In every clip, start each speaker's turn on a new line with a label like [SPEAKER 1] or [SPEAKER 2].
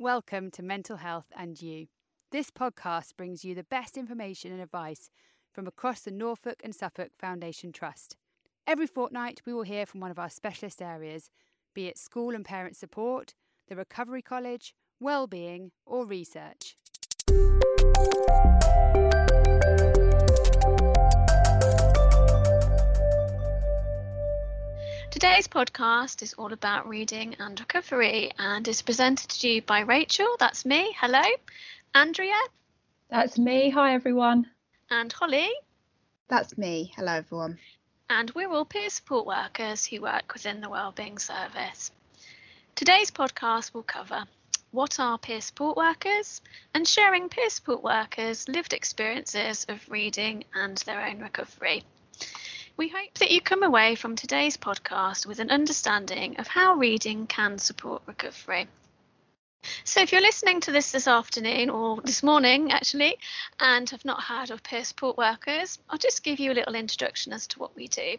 [SPEAKER 1] Welcome to Mental Health and You. This podcast brings you the best information and advice from across the Norfolk and Suffolk Foundation Trust. Every fortnight, we will hear from one of our specialist areas, be it school and parent support, the Recovery College, well-being, or research.
[SPEAKER 2] Today's podcast is all about reading and recovery and is presented to you by Rachel, that's me, hello, Andrea,
[SPEAKER 3] That's me. Hi, everyone.
[SPEAKER 2] and Holly,
[SPEAKER 4] That's me. Hello, everyone.
[SPEAKER 2] and we're all peer support workers who work within the Wellbeing Service. Today's podcast will cover what are peer support workers and sharing peer support workers' lived experiences of reading and their own recovery. We hope that you come away from today's podcast with an understanding of how reading can support recovery. So, if you're listening to this this afternoon or this morning actually, and have not heard of peer support workers, I'll just give you a little introduction as to what we do.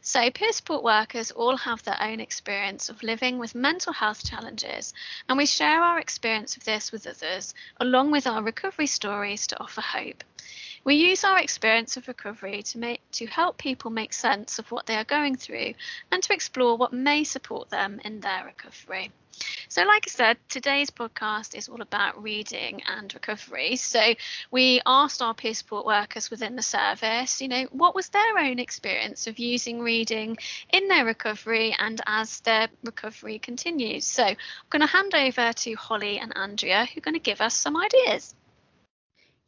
[SPEAKER 2] So, peer support workers all have their own experience of living with mental health challenges, and we share our experience of this with others, along with our recovery stories to offer hope. We use our experience of recovery to make to help people make sense of what they are going through and to explore what may support them in their recovery. So, like I said, today's podcast is all about reading and recovery. So, we asked our peer support workers within the service, you know, what was their own experience of using reading in their recovery and as their recovery continues. So, I'm going to hand over to Holly and Andrea, who are going to give us some ideas.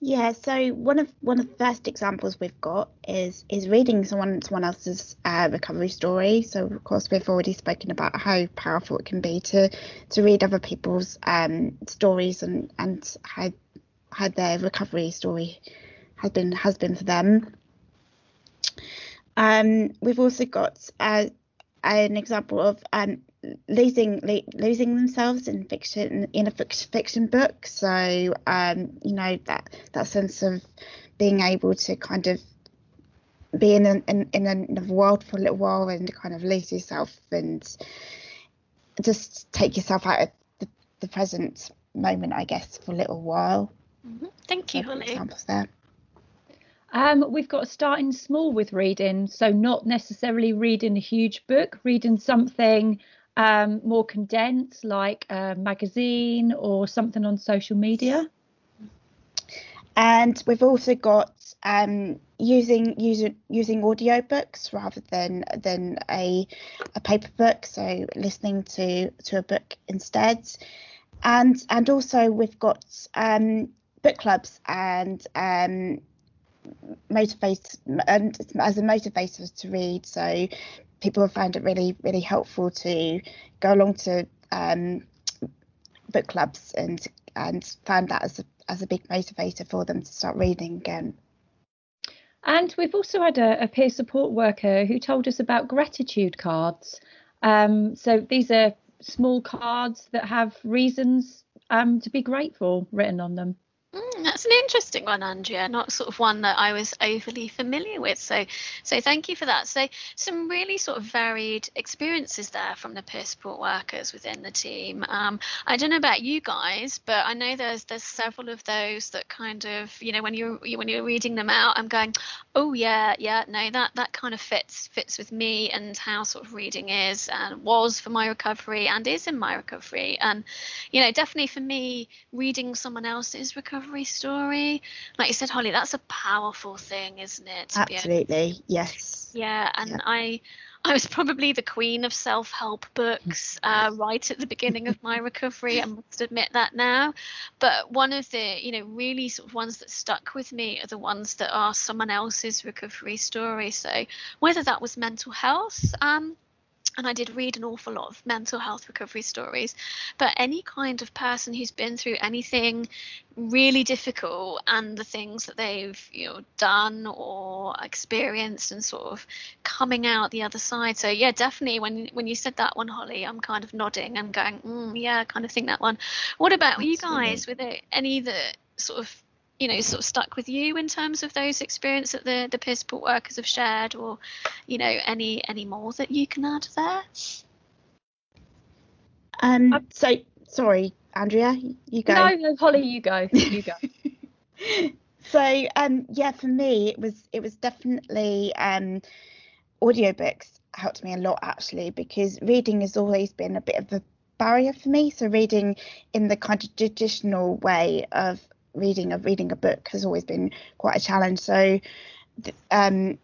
[SPEAKER 4] Yeah, so one of one of the first examples we've got is is reading someone someone else's uh, recovery story. So of course we've already spoken about how powerful it can be to to read other people's um, stories and and how how their recovery story has been has been for them. Um, we've also got uh, an example of um, losing lo- losing themselves in fiction in a fiction book. So um, you know that that sense of being able to kind of be in an, in, in another world for a little while and kind of lose yourself and just take yourself out of the, the present moment, I guess, for a little while.
[SPEAKER 2] Thank you,
[SPEAKER 4] Couple
[SPEAKER 2] Holly.
[SPEAKER 4] Examples there.
[SPEAKER 3] Um, we've got starting small with reading, so not necessarily reading a huge book, reading something um, more condensed, like a magazine or something on social media.
[SPEAKER 4] And we've also got um, using using using audiobooks rather than than a a paper book, so listening to to a book instead. And and also we've got um, book clubs and um, motivate and as a motivator to read. So people have found it really really helpful to go along to um, book clubs and and found that as a as a big motivator for them to start reading again.
[SPEAKER 3] And we've also had a, a peer support worker who told us about gratitude cards. Um, so these are small cards that have reasons um, to be grateful written on them.
[SPEAKER 2] Mm, that's an interesting one, Andrea. Not sort of one that I was overly familiar with. So, so thank you for that. So, some really sort of varied experiences there from the peer support workers within the team. Um, I don't know about you guys, but I know there's there's several of those that kind of you know when you're when you're reading them out, I'm going, oh yeah, yeah, no, that that kind of fits fits with me and how sort of reading is and was for my recovery and is in my recovery. And you know, definitely for me, reading someone else's recovery story, like you said, Holly, that's a powerful thing, isn't it? to
[SPEAKER 4] Absolutely, yes.
[SPEAKER 2] yeah, and
[SPEAKER 4] Yeah.
[SPEAKER 2] I I was probably the queen of self-help books uh, right at the beginning of my recovery. I must admit that now. But one of the, you know, really sort of ones that stuck with me are the ones that are someone else's recovery story. So whether that was mental health, um, and I did read an awful lot of mental health recovery stories, but any kind of person who's been through anything really difficult and the things that they've you know done or experienced and sort of coming out the other side. So yeah, definitely when when you said that one, Holly, I'm kind of nodding and going, mm, yeah, I kind of think that one. What about you guys? Were there any that sort of you know sort of stuck with you in terms of those experiences that the the peer support workers have shared or you know any any more that you can add there
[SPEAKER 4] Um,
[SPEAKER 3] Uh,
[SPEAKER 4] so sorry, Andrea, you go.
[SPEAKER 3] No, no, Holly, you go. You go.
[SPEAKER 4] so um, yeah, for me, it was it was definitely um, audiobooks helped me a lot actually because reading has always been a bit of a barrier for me. So reading in the kind of traditional way of reading of reading a book has always been quite a challenge. So um,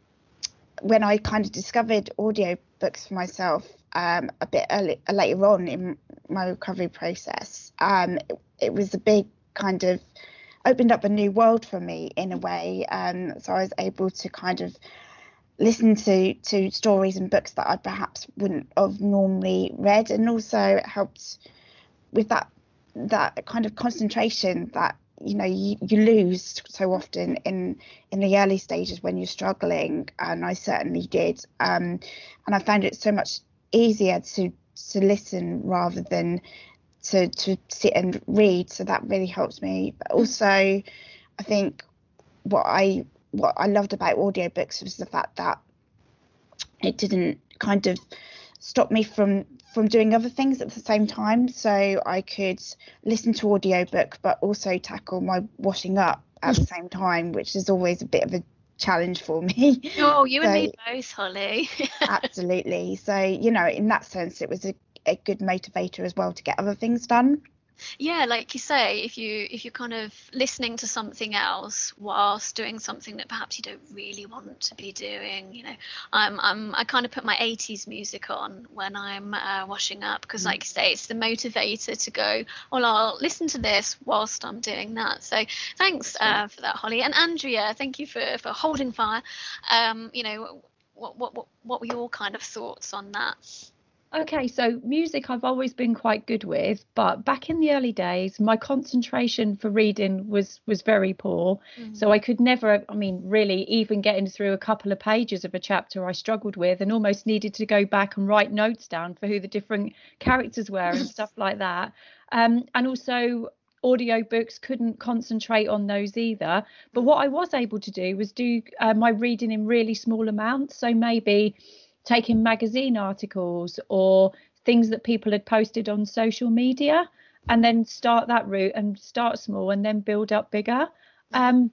[SPEAKER 4] when I kind of discovered audiobooks for myself um, a bit early, later on in my recovery process, um, it, it, was a big kind of opened up a new world for me in a way. Um, so I was able to kind of listen to to stories and books that I perhaps wouldn't have normally read, and also it helped with that that kind of concentration that you know you, you lose so often in in the early stages when you're struggling and I certainly did. Um, and I found it so much easier to to listen rather than to to sit and read so that really helps me. But also I think what I what I loved about audiobooks was the fact that it didn't kind of stop me from from doing other things at the same time so I could listen to audiobook but also tackle my washing up at the same time which is always a bit of a challenge for me.
[SPEAKER 2] Oh, you so, and me both, Holly.
[SPEAKER 4] absolutely. So, you know, in that sense it was a, a good motivator as well to get other things done
[SPEAKER 2] yeah like you say if you if you're kind of listening to something else whilst doing something that perhaps you don't really want to be doing you know i'm, I'm i kind of put my 80s music on when i'm uh, washing up because like you say it's the motivator to go well i'll listen to this whilst i'm doing that. So thanks uh, for that holly. And andrea thank you for for holding fire. Um you know what what what, what were your kind of thoughts on that
[SPEAKER 3] Okay, so music I've always been quite good with, but back in the early days, my concentration for reading was was very poor. Mm-hmm. So I could never, I mean, really even getting through a couple of pages of a chapter I struggled with and almost needed to go back and write notes down for who the different characters were and stuff like that. Um, and also audiobooks couldn't concentrate on those either. But what I was able to do was do uh, my reading in really small amounts. So maybe taking magazine articles or things that people had posted on social media and then start that route and start small and then build up bigger. Um,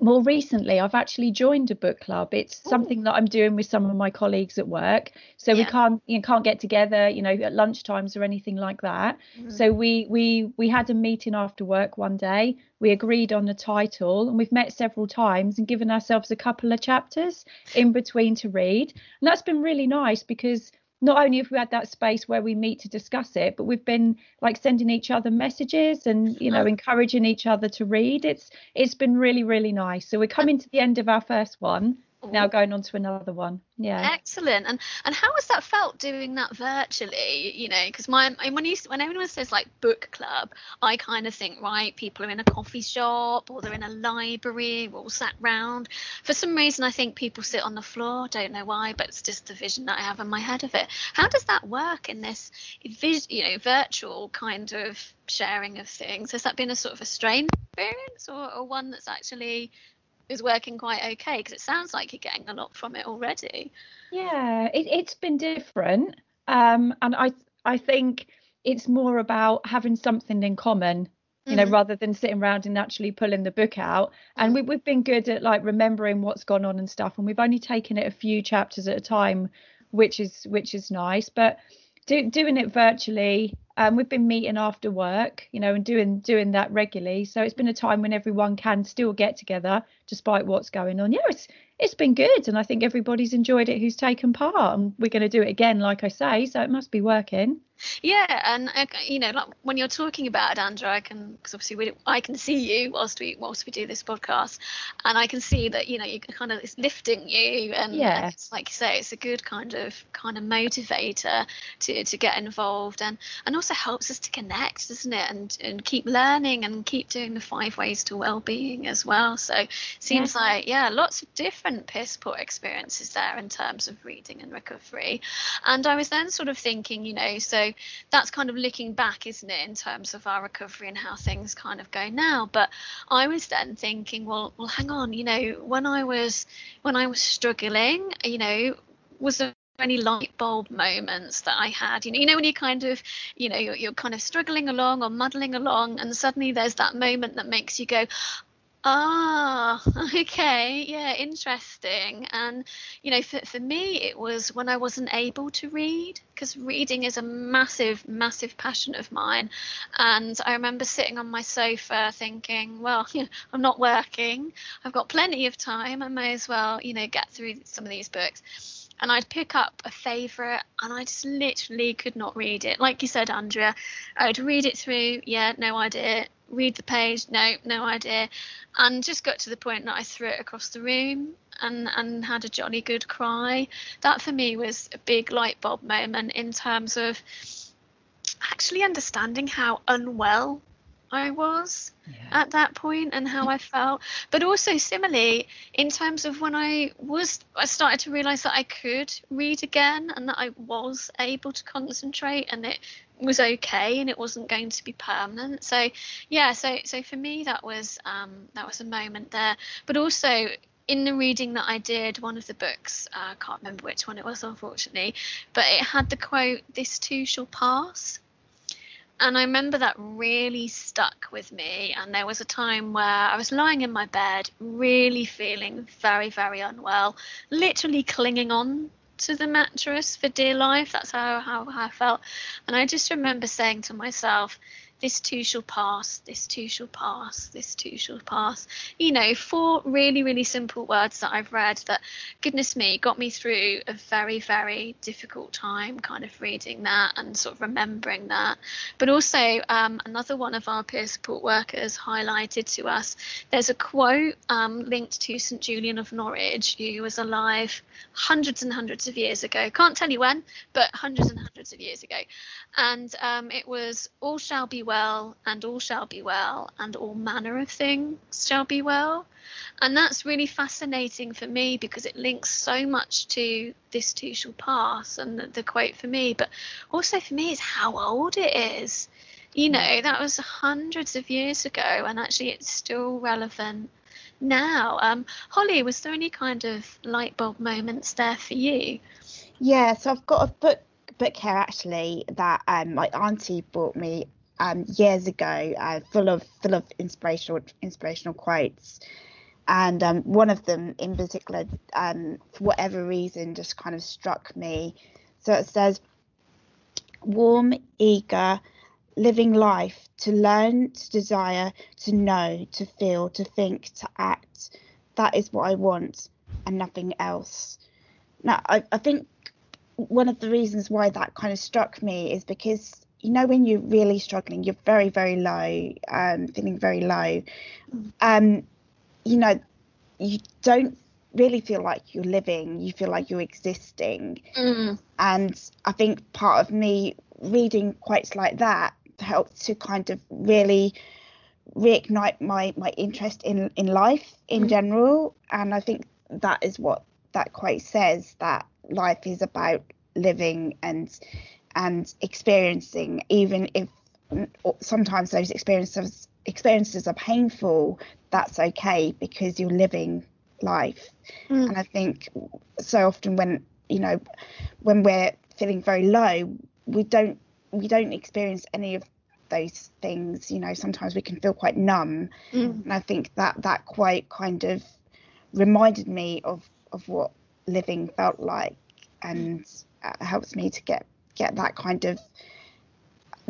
[SPEAKER 3] more recently i've actually joined a book club it's Ooh. something that i'm doing with some of my colleagues at work so yeah. we can't you know, can't get together you know at lunch times or anything like that mm-hmm. so we we we had a meeting after work one day we agreed on a title and we've met several times and given ourselves a couple of chapters in between to read and that's been really nice because not only have we had that space where we meet to discuss it, but we've been like sending each other messages and you know encouraging each other to read. It's it's been really really nice. So we're coming to the end of our first one now going on to another one. Yeah.
[SPEAKER 2] Excellent. And and how has that felt doing that virtually? You know because my and when you when anyone says like book club i kind of think right people are in a coffee shop or they're in a library we're all sat round. For some reason i think people sit on the floor. Don't know why but it's just the vision that i have in my head of it. How does that work in this you know virtual kind of sharing of things? Has that been a sort of a strange experience or, or one that's actually is working quite okay because it sounds like you're getting a lot from it already.
[SPEAKER 3] Yeah, it, it's been different, um, and I I think it's more about having something in common you know, mm rather than sitting around and actually pulling the book out. And we, we've been good at like remembering what's gone on and stuff. And we've only taken it a few chapters at a time, which is which is nice. But do, doing it virtually, um, we've been meeting after work, you know, and doing doing that regularly. So it's been a time when everyone can still get together despite what's going on. Yeah, it's it's been good, and I think everybody's enjoyed it who's taken part. And we're going to do it again, like I say, so it must be working.
[SPEAKER 2] Yeah, and uh, you know, like when you're talking about it, Andrea, I can because obviously we, I can see you whilst we whilst we do this podcast, and I can see that you know you kind of it's lifting you, and yeah, it's like you say, it's a good kind of kind of motivator to to get involved, and and also helps us to connect, doesn't it, and and keep learning and keep doing the five ways to well-being as well. So seems yeah. like yeah, lots of different peer support experiences there in terms of reading and recovery, and I was then sort of thinking, you know, so that's kind of looking back, isn't it, in terms of our recovery and how things kind of go now. But I was then thinking, well, well, hang on, you know, when I was when I was struggling, you know, was there any light bulb moments that I had? You know, you know when you kind of, you know, you're, you're kind of struggling along or muddling along, and suddenly there's that moment that makes you go, Ah, okay, yeah, interesting. And you know, for for me, it was when I wasn't able to read because reading is a massive, massive passion of mine. And I remember sitting on my sofa thinking, well, you know, I'm not working, I've got plenty of time, I may as well, you know, get through some of these books and I'd pick up a favourite and I just literally could not read it. Like you said, Andrea, I'd read it through, yeah, no idea. Read the page, no, no idea. And just got to the point that I threw it across the room and, and had a jolly good cry. That for me was a big light bulb moment in terms of actually understanding how unwell I was yeah. at that point and how I felt. But also similarly, in terms of when I was, I started to realise that I could read again and that I was able to concentrate and it was okay and it wasn't going to be permanent. So yeah, so so for me that was um, that was a moment there. But also in the reading that I did, one of the books, uh, I can't remember which one it was, unfortunately, but it had the quote, This too shall pass and I remember that really stuck with me. And there was a time where I was lying in my bed, really feeling very, very unwell, literally clinging on to the mattress for dear life. That's how, how, how I felt. And I just remember saying to myself, this too shall pass, this too shall pass, this too shall pass. You know, four really, really simple words that I've read that, goodness me, got me through a very, very difficult time kind of reading that and sort of remembering that. But also, um, another one of our peer support workers highlighted to us there's a quote um, linked to St. Julian of Norwich, who was alive hundreds and hundreds of years ago. Can't tell you when, but hundreds and hundreds of years ago. And um, it was, All shall be well well, and all shall be well, and all manner of things shall be well. And that's really fascinating for me because it links so much to this too shall pass and the, the quote for me, but also for me is how old it is. You know, that was hundreds of years ago, and actually it's still relevant now. Um, Holly, was there any kind of light bulb moments there for you?
[SPEAKER 4] Yeah, so I've got a book book here actually that um, my auntie bought me um, years ago, uh, full of full of inspirational inspirational quotes, and um, one of them in particular, um, for whatever reason, just kind of struck me. So it says, "Warm, eager, living life to learn, to desire, to know, to feel, to think, to act. That is what I want, and nothing else." Now, I, I think one of the reasons why that kind of struck me is because you know when you're really struggling you're very very low um feeling very low um you know you don't really feel like you're living you feel like you're existing mm. and i think part of me reading quotes like that helped to kind of really reignite my my interest in in life in mm. general and i think that is what that quote says that life is about living and and experiencing, even if sometimes those experiences experiences are painful, that's okay because you're living life. Mm. And I think so often when you know when we're feeling very low, we don't we don't experience any of those things. You know, sometimes we can feel quite numb, mm. and I think that that quite kind of reminded me of of what living felt like, and uh, helps me to get get that kind of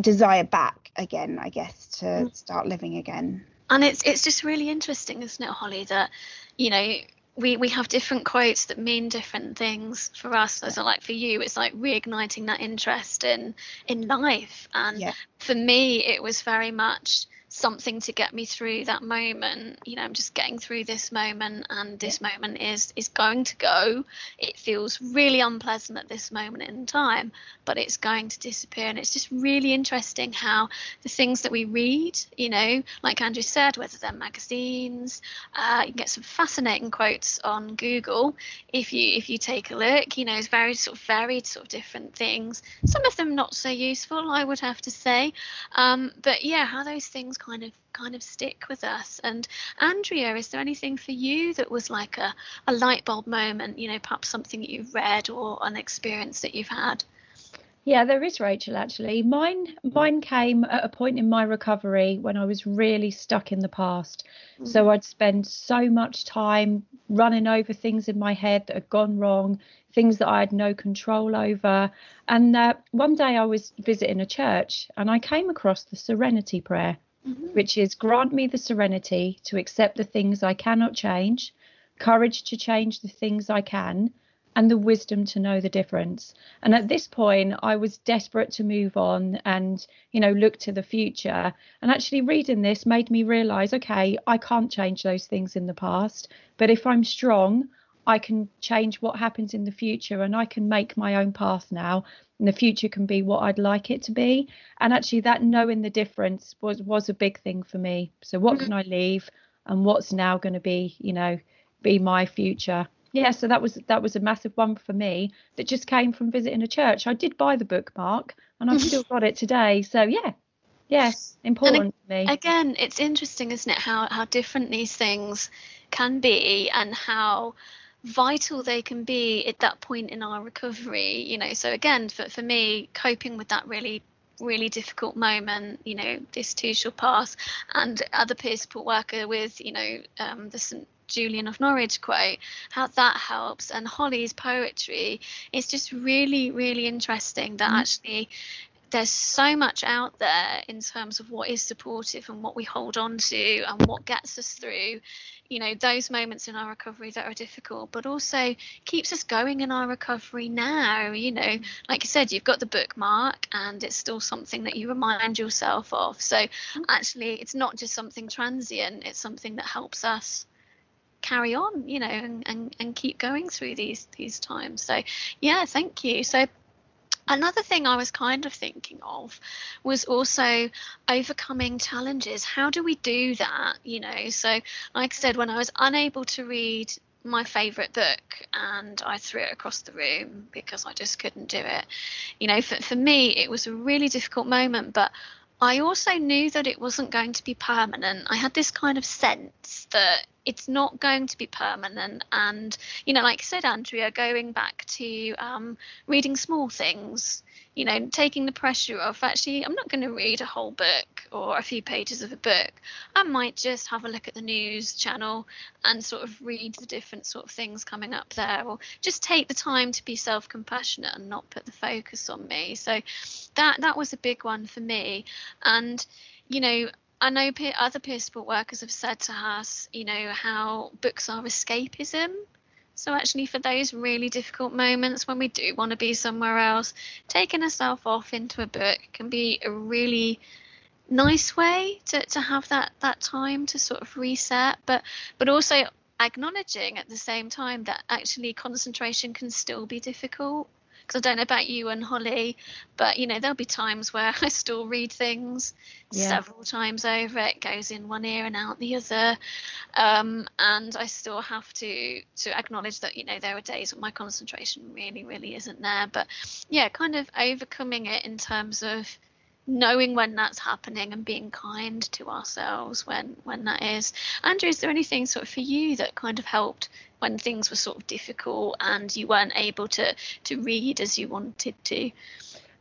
[SPEAKER 4] desire back again, I guess, to mm. start living again.
[SPEAKER 2] And it's it's just really interesting, isn't it, Holly, that you know we we have different quotes that mean different things for us as like for you it's like reigniting that interest in in life and yeah. for me it was very much something to get me through that moment. You know i'm just getting through this moment and this yeah. moment is is going to go. It feels really unpleasant at this moment in time but it's going to disappear. And it's just really interesting how the things that we read you know like andrea said whether they're magazines uh, you can get some fascinating quotes on google. If you if you take a look you know it's very sort of varied sort of different things. Some of them not so useful i would have to say. Um, but yeah how those things kind of kind of stick with us. And Andrea, is there anything for you that was like a, a light bulb moment, you know, perhaps something that you've read or an experience that you've had?
[SPEAKER 3] Yeah, there is Rachel actually. Mine mine came at a point in my recovery when I was really stuck in the past. Mm-hmm. So I'd spend so much time running over things in my head that had gone wrong, things that I had no control over. And uh, one day I was visiting a church and I came across the serenity prayer, mm-hmm. which is grant me the serenity to accept the things I cannot change, courage to change the things I can and the wisdom to know the difference. And at this point, I was desperate to move on and, you know, look to the future. And actually, reading this made me realize okay, I can't change those things in the past, but if I'm strong, I can change what happens in the future and I can make my own path now. And the future can be what I'd like it to be. And actually, that knowing the difference was was a big thing for me. So, what mm-hmm. can I leave, and what's now going to be, you know, be my future? yeah so that was that was a massive one for me that just came from visiting a church i did buy the bookmark and i've still got it today so yeah yes important
[SPEAKER 2] and
[SPEAKER 3] to me
[SPEAKER 2] again it's interesting isn't it how how different these things can be and how vital they can be at that point in our recovery you know so again for, for me coping with that really really difficult moment you know this too shall pass and other peer support worker with you know um, the st Julian of Norwich quote, how that helps, and Holly's poetry. It's just really, really interesting that mm. actually there's so much out there in terms of what is supportive and what we hold on to and what gets us through you know those moments in our recovery that are difficult but also keeps us going in our recovery now you know. Like you said you've got the bookmark and it's still something that you remind yourself of. So mm. actually it's not just something transient it's something that helps us carry on you know and, and, and keep going through these these times. So yeah thank you. So Another thing I was kind of thinking of was also overcoming challenges. How do we do that? You know, so like I said, when I was unable to read my favorite book and I threw it across the room because I just couldn't do it. You know, for, for me, it was a really difficult moment, but I also knew that it wasn't going to be permanent. I had this kind of sense that it's not going to be permanent. And, you know, like I said, Andrea, going back to um, reading small things, you know, taking the pressure off. Actually, I'm not going to read a whole book or a few pages of a book. I might just have a look at the news channel and sort of read the different sort of things coming up there, or just take the time to be self-compassionate and not put the focus on me. So that that was a big one for me. And you know, I know peer, other peer support workers have said to us, you know, how books are escapism so, actually, for those really difficult moments when we do want to be somewhere else, taking ourselves off into a book can be a really nice way to, to have that, that time to sort of reset, but but also acknowledging at the same time that actually concentration can still be difficult because I don't know about you and Holly, but you know there'll be times where I still read things yeah. several times over. It goes in one ear and out the other, um, and I still have to to acknowledge that you know there are days when my concentration really really isn't there. But yeah, kind of overcoming it in terms of knowing when that's happening and being kind to ourselves when when that is andrea is there anything sort of for you that kind of helped when things were sort of difficult and you weren't able to to read as you wanted to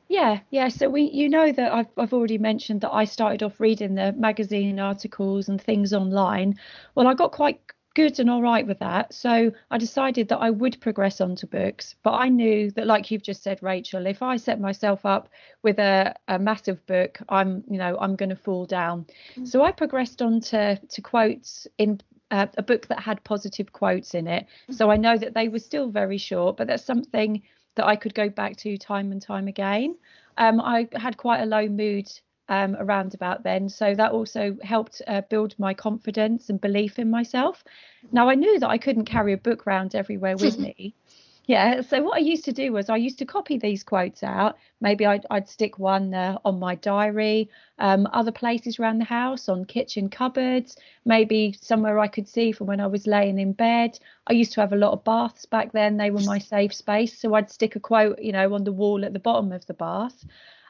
[SPEAKER 3] yeah yeah so we you know that I've, I've already mentioned that i started off reading the magazine articles and things online well i got quite good and all right with that. So I decided that I would progress onto books. But I knew that, like you've just said, Rachel, if I set myself up with a, a massive book, I'm, you know, I'm going to fall down. Mm-hmm. So I progressed on to, to quotes in uh, a book that had positive quotes in it. Mm-hmm. So I know that they were still very short, but that's something that I could go back to time and time again. Um, I had quite a low mood um, around about then. So that also helped uh, build my confidence and belief in myself. Now I knew that I couldn't carry a book round everywhere with me. Yeah, so what I used to do was I used to copy these quotes out. Maybe I'd, I'd stick one uh, on my diary, um, other places around the house, on kitchen cupboards, maybe somewhere I could see from when I was laying in bed. I used to have a lot of baths back then, they were my safe space. So I'd stick a quote, you know, on the wall at the bottom of the bath.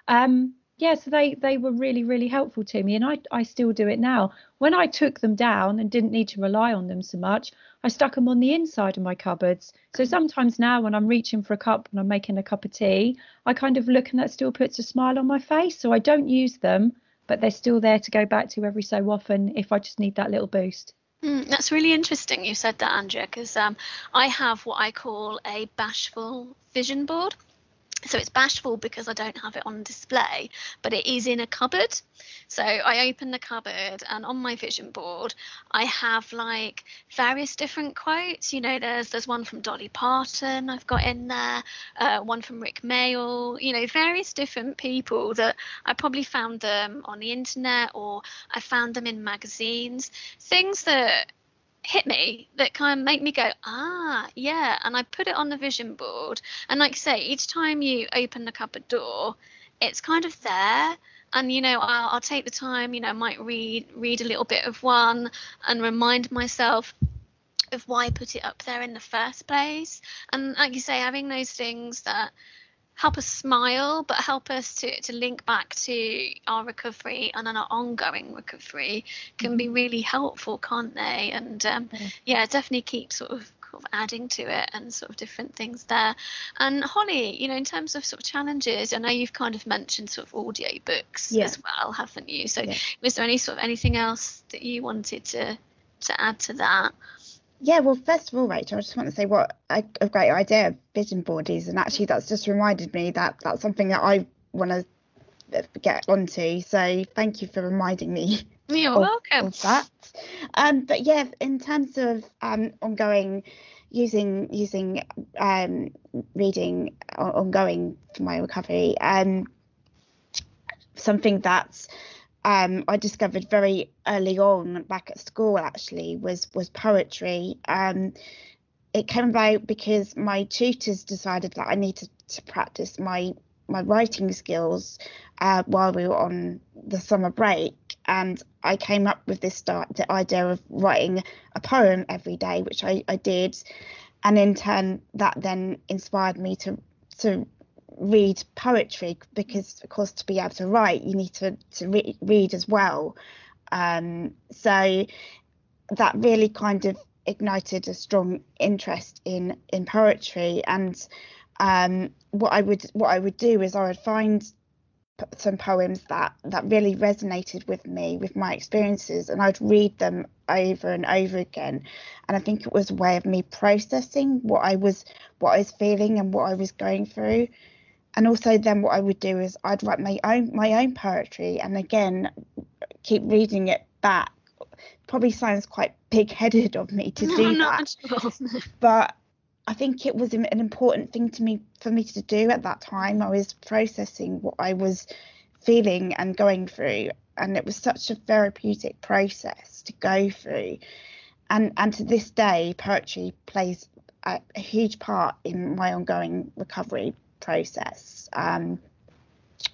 [SPEAKER 3] Um, yeah, so they they were really really helpful to me, and I I still do it now. When I took them down and didn't need to rely on them so much, I stuck them on the inside of my cupboards. So sometimes now when I'm reaching for a cup and I'm making a cup of tea, I kind of look and that still puts a smile on my face. So I don't use them, but they're still there to go back to every so often if I just need that little boost.
[SPEAKER 2] Mm, that's really interesting you said that, Andrea, because um, I have what I call a bashful vision board. So it's bashful because I don't have it on display, but it is in a cupboard. So I open the cupboard and on my vision board I have like various different quotes. You know, there's there's one from Dolly Parton I've got in there, uh, one from Rick Mayall. You know, various different people that I probably found them on the internet or I found them in magazines. Things that hit me that kind of make me go ah yeah and i put it on the vision board. And like I say each time you open the cupboard door it's kind of there. And you know I'll, I'll take the time you know might read read a little bit of one and remind myself of why I put it up there in the first place. And like you say having those things that help us smile, but help us to, to link back to our recovery and our ongoing recovery can be mm-hmm. really helpful, can't they? And um, yeah, definitely keep sort of of adding to it and sort of different things there. And Holly, you know, in terms of sort of challenges, I know you've kind of mentioned sort of audio books yeah. as well, haven't you? So yeah. was there any sort of anything else that you wanted to to add to that?
[SPEAKER 4] Yeah, well, first of all, Rachel, I just want to say what a, a great idea vision board is, and actually, that's just reminded me that that's something that I want to get onto. So, thank you for reminding me.
[SPEAKER 2] You're
[SPEAKER 4] of,
[SPEAKER 2] welcome.
[SPEAKER 4] Of that. Um, but yeah, in terms of um, ongoing using using um, reading ongoing for my recovery, um, something that's um, I discovered very early on back at school actually was was poetry. Um, it came about because my tutors decided that I needed to practice my my writing skills uh, while we were on the summer break, and I came up with this start, the idea of writing a poem every day, which I, I did, and in turn that then inspired me to to read poetry because of course to be able to write you need to to re- read as well. Um, so that really kind of ignited a strong interest in in poetry. And um, what I would what I would do is I would find some poems that that really resonated with me with my experiences and I'd read them over and over again. And I think it was a way of me processing what I was what I was feeling and what I was going through and also then what I would do is I'd write my own my own poetry and again keep reading it back. Probably sounds quite big-headed of me to
[SPEAKER 2] no,
[SPEAKER 4] do that, but I think it was an important thing to me for me to do at that time. I was processing what I was feeling and going through, and it was such a therapeutic process to go through. And and to this day, poetry plays a, a huge part in my ongoing recovery process. Um,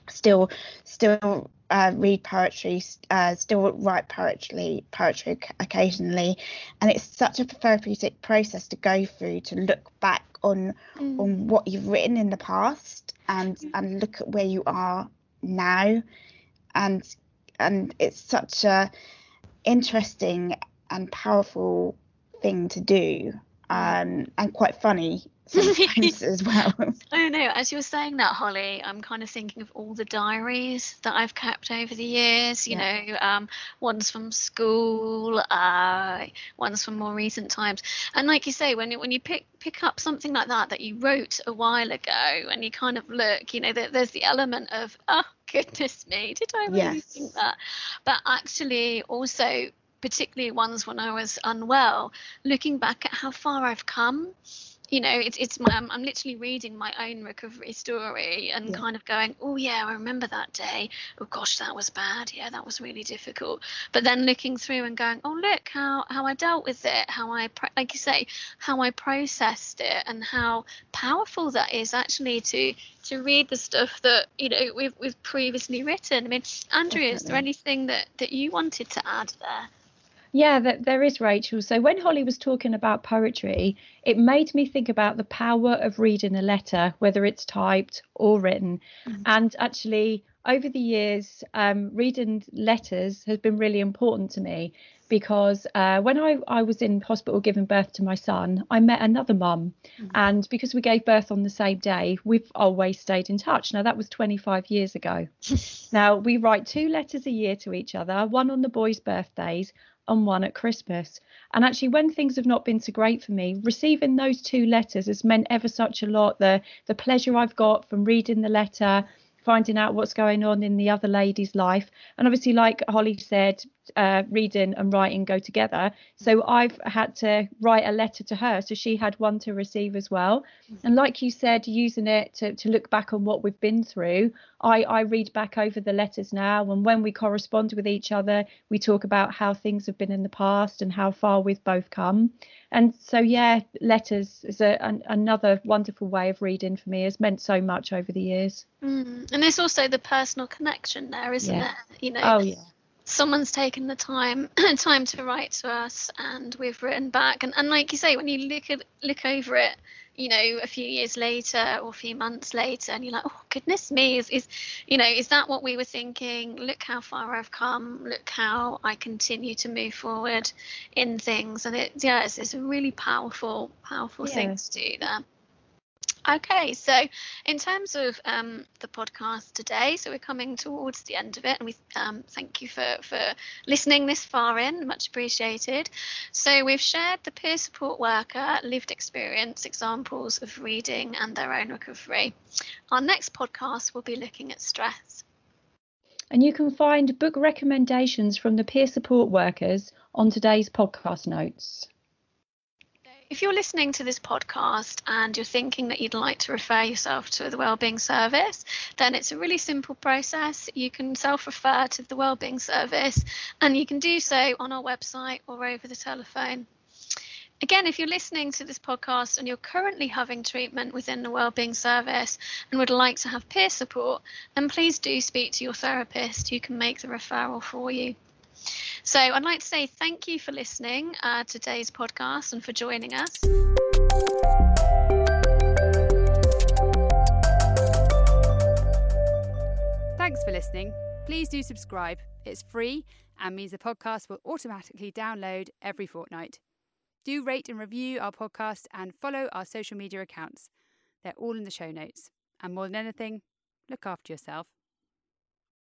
[SPEAKER 4] still, still uh, read poetry, uh, still write poetry, poetry occasionally, and it's such a therapeutic process to go through to look back on mm. on what you've written in the past and mm. and look at where you are now, and and it's such a interesting and powerful thing to do um, and quite funny sometimes as well.
[SPEAKER 2] Oh don't. As you were saying that, Holly, I'm kind of thinking of all the diaries that I've kept over the years. You yeah. know, um, ones from school, uh, ones from more recent times. And like you say, when when you pick pick up something like that that you wrote a while ago, and you kind of look, you know, there, there's the element of oh goodness me, did I really yes. think that? But actually, also particularly ones when I was unwell, looking back at how far I've come you know it's it's my I'm, I'm, literally reading my own recovery story and yeah. kind of going oh yeah i remember that day. Oh gosh that was bad. Yeah that was really difficult. But then looking through and going oh look how how i dealt with it how i like you say how i processed it and how powerful that is actually to to read the stuff that you know we've we've previously written. I mean andrea Definitely. is there anything that that you wanted to add there
[SPEAKER 3] yeah, that, there is, Rachel. So when Holly was talking about poetry, it made me think about the power of reading a letter, whether it's typed or written. Mm-hmm. And actually, over the years, um, reading letters has been really important to me because uh, when I, I was in hospital giving birth to my son, I met another mum. Mm-hmm. And because we gave birth on the same day, we've always stayed in touch. Now, that was 25 years ago. now, we write two letters a year to each other, one on the boys' birthdays and one at Christmas. And actually, when things have not been so great for me, receiving those two letters has meant ever such a lot. The, the pleasure I've got from reading the letter, finding out what's going on in the other lady's life. And obviously, like Holly said, uh, reading and writing go together. So I've had to write a letter to her. So she had one to receive as well. And like you said, using it to, to look back on what we've been through, I, I read back over the letters now. And when we correspond with each other, we talk about how things have been in the past and how far we've both come. And so, yeah, letters is a, an, another wonderful way of reading for me. Has meant so much over the years.
[SPEAKER 2] Mm. And there's also the personal connection there, isn't yeah. it? You know,
[SPEAKER 3] oh yeah
[SPEAKER 2] someone's taken the time time to write to us and we've written back. And, and like you say when you look at look over it you know a few years later or a few months later and you're like oh goodness me is, is you know is that what we were thinking? Look how far i've come. Look how i continue to move forward in things. And it yeah it's, it's a really powerful powerful yeah. thing to do there Okay, so in terms of um, the podcast today, so we're coming towards the end of it, and we um, thank you for for listening this far in, much appreciated. So we've shared the peer support worker lived experience examples of reading and their own recovery. Our next podcast will be looking at stress.
[SPEAKER 3] And you can find book recommendations from the peer support workers on today's podcast notes.
[SPEAKER 2] If you're listening to this podcast and you're thinking that you'd like to refer yourself to the Wellbeing Service, then it's a really simple process. You can self refer to the Wellbeing Service and you can do so on our website or over the telephone. Again, if you're listening to this podcast and you're currently having treatment within the Wellbeing Service and would like to have peer support, then please do speak to your therapist who can make the referral for you. So I'd like to say thank you for listening uh, to today's podcast and for joining us.
[SPEAKER 1] Thanks for listening. Please do subscribe. It's free and means the podcast will automatically download every fortnight. Do rate and review our podcast and follow our social media accounts. They're all in the show notes. And more than anything, look after yourself.